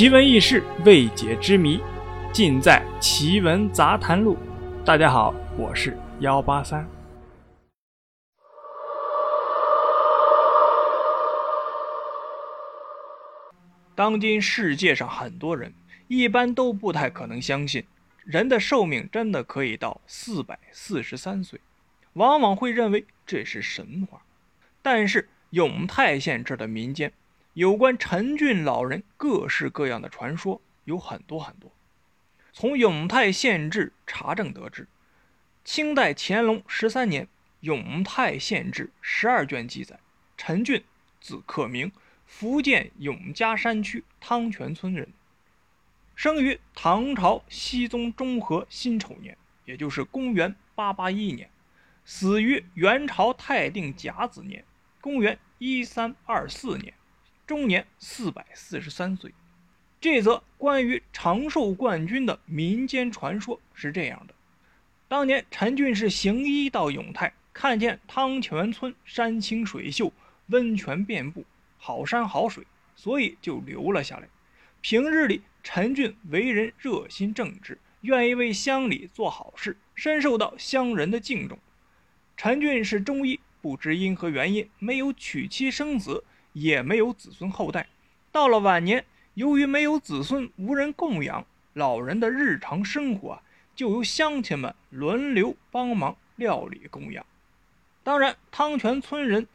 奇闻异事、未解之谜，尽在《奇闻杂谈录》。大家好，我是幺八三。当今世界上很多人一般都不太可能相信人的寿命真的可以到四百四十三岁，往往会认为这是神话。但是永泰县这的民间。有关陈俊老人各式各样的传说有很多很多。从永泰县志查证得知，清代乾隆十三年《永泰县志》十二卷记载，陈俊，字克明，福建永嘉山区汤泉村人，生于唐朝熙宗中和辛丑年，也就是公元八八一年，死于元朝泰定甲子年，公元一三二四年。终年四百四十三岁。这则关于长寿冠军的民间传说是这样的：当年陈俊是行医到永泰，看见汤泉村山清水秀，温泉遍布，好山好水，所以就留了下来。平日里，陈俊为人热心正直，愿意为乡里做好事，深受到乡人的敬重。陈俊是中医，不知因何原因，没有娶妻生子。也没有子孙后代，到了晚年，由于没有子孙，无人供养，老人的日常生活啊，就由乡亲们轮流帮忙料理供养。当然，汤泉村人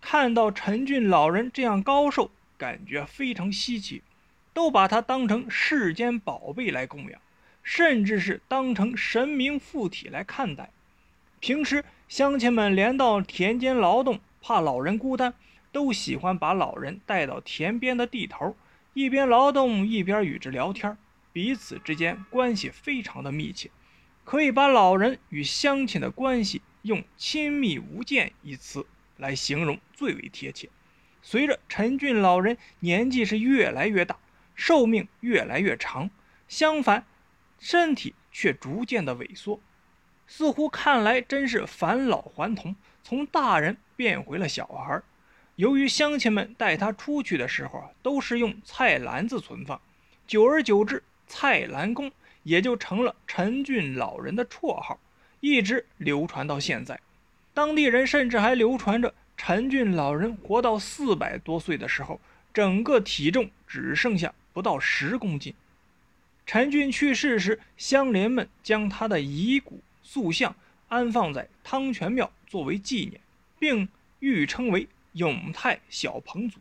看到陈俊老人这样高寿，感觉非常稀奇，都把他当成世间宝贝来供养，甚至是当成神明附体来看待。平时，乡亲们连到田间劳动，怕老人孤单。都喜欢把老人带到田边的地头，一边劳动一边与之聊天，彼此之间关系非常的密切，可以把老人与乡亲的关系用“亲密无间”一词来形容最为贴切。随着陈俊老人年纪是越来越大，寿命越来越长，相反，身体却逐渐的萎缩，似乎看来真是返老还童，从大人变回了小孩。由于乡亲们带他出去的时候啊，都是用菜篮子存放，久而久之，菜篮公也就成了陈俊老人的绰号，一直流传到现在。当地人甚至还流传着陈俊老人活到四百多岁的时候，整个体重只剩下不到十公斤。陈俊去世时，乡邻们将他的遗骨塑像安放在汤泉庙作为纪念，并誉称为。永泰小彭祖，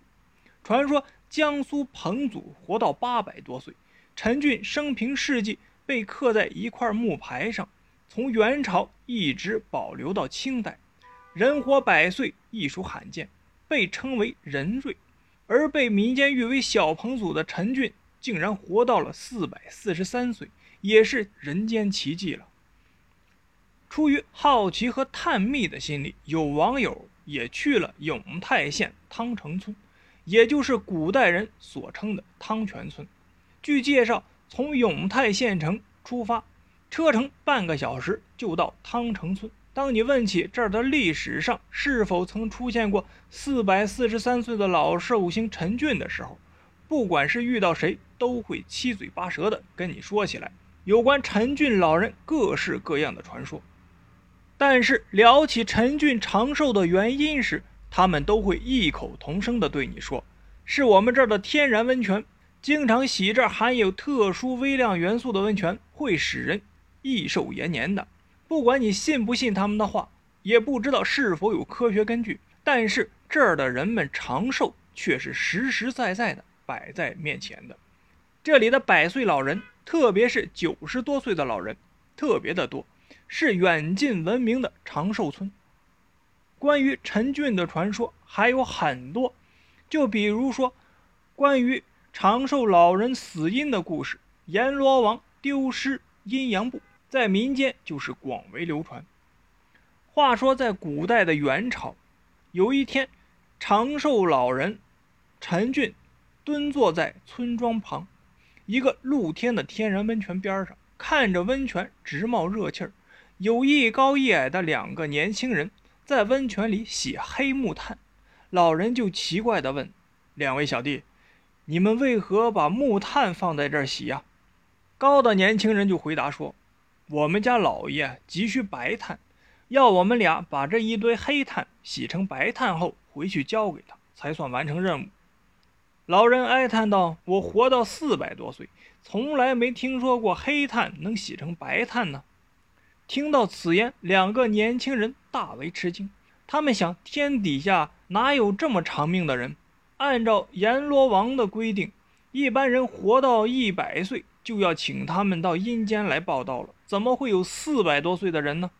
传说江苏彭祖活到八百多岁。陈俊生平事迹被刻在一块木牌上，从元朝一直保留到清代。人活百岁亦属罕见，被称为人瑞。而被民间誉为小彭祖的陈俊，竟然活到了四百四十三岁，也是人间奇迹了。出于好奇和探秘的心理，有网友。也去了永泰县汤城村，也就是古代人所称的汤泉村。据介绍，从永泰县城出发，车程半个小时就到汤城村。当你问起这儿的历史上是否曾出现过四百四十三岁的老寿星陈俊的时候，不管是遇到谁，都会七嘴八舌的跟你说起来有关陈俊老人各式各样的传说。但是聊起陈俊长寿的原因时，他们都会异口同声地对你说：“是我们这儿的天然温泉，经常洗这含有特殊微量元素的温泉，会使人益寿延年的。”不管你信不信他们的话，也不知道是否有科学根据，但是这儿的人们长寿却是实实在在的摆在面前的。这里的百岁老人，特别是九十多岁的老人，特别的多。是远近闻名的长寿村。关于陈俊的传说还有很多，就比如说，关于长寿老人死因的故事，阎罗王丢失阴阳簿，在民间就是广为流传。话说，在古代的元朝，有一天，长寿老人陈俊蹲坐在村庄旁一个露天的天然温泉边上，看着温泉直冒热气儿。有一高一矮的两个年轻人在温泉里洗黑木炭，老人就奇怪地问：“两位小弟，你们为何把木炭放在这儿洗呀？”高的年轻人就回答说：“我们家老爷急需白炭，要我们俩把这一堆黑炭洗成白炭后回去交给他，才算完成任务。”老人哀叹道：“我活到四百多岁，从来没听说过黑炭能洗成白炭呢。”听到此言，两个年轻人大为吃惊。他们想：天底下哪有这么长命的人？按照阎罗王的规定，一般人活到一百岁就要请他们到阴间来报道了。怎么会有四百多岁的人呢？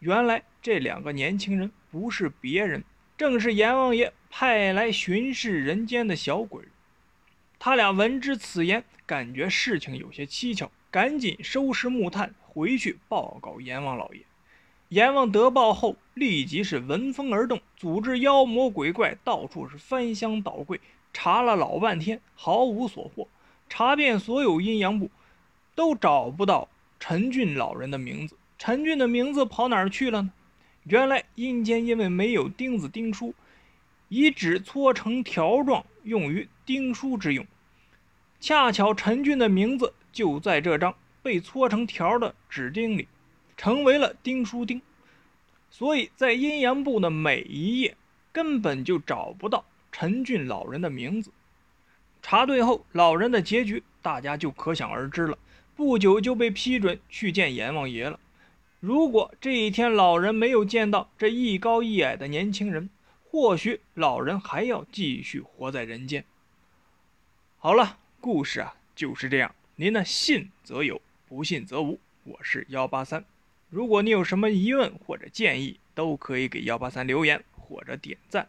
原来这两个年轻人不是别人，正是阎王爷派来巡视人间的小鬼。他俩闻之此言，感觉事情有些蹊跷，赶紧收拾木炭回去报告阎王老爷。阎王得报后，立即是闻风而动，组织妖魔鬼怪到处是翻箱倒柜，查了老半天，毫无所获。查遍所有阴阳部，都找不到陈俊老人的名字。陈俊的名字跑哪儿去了呢？原来阴间因为没有钉子钉书，以纸搓成条状，用于钉书之用。恰巧陈俊的名字就在这张被搓成条的纸钉里。成为了钉书钉，所以在阴阳部的每一页根本就找不到陈俊老人的名字。查对后，老人的结局大家就可想而知了。不久就被批准去见阎王爷了。如果这一天老人没有见到这一高一矮的年轻人，或许老人还要继续活在人间。好了，故事啊就是这样。您呢，信则有，不信则无。我是幺八三。如果你有什么疑问或者建议，都可以给幺八三留言或者点赞。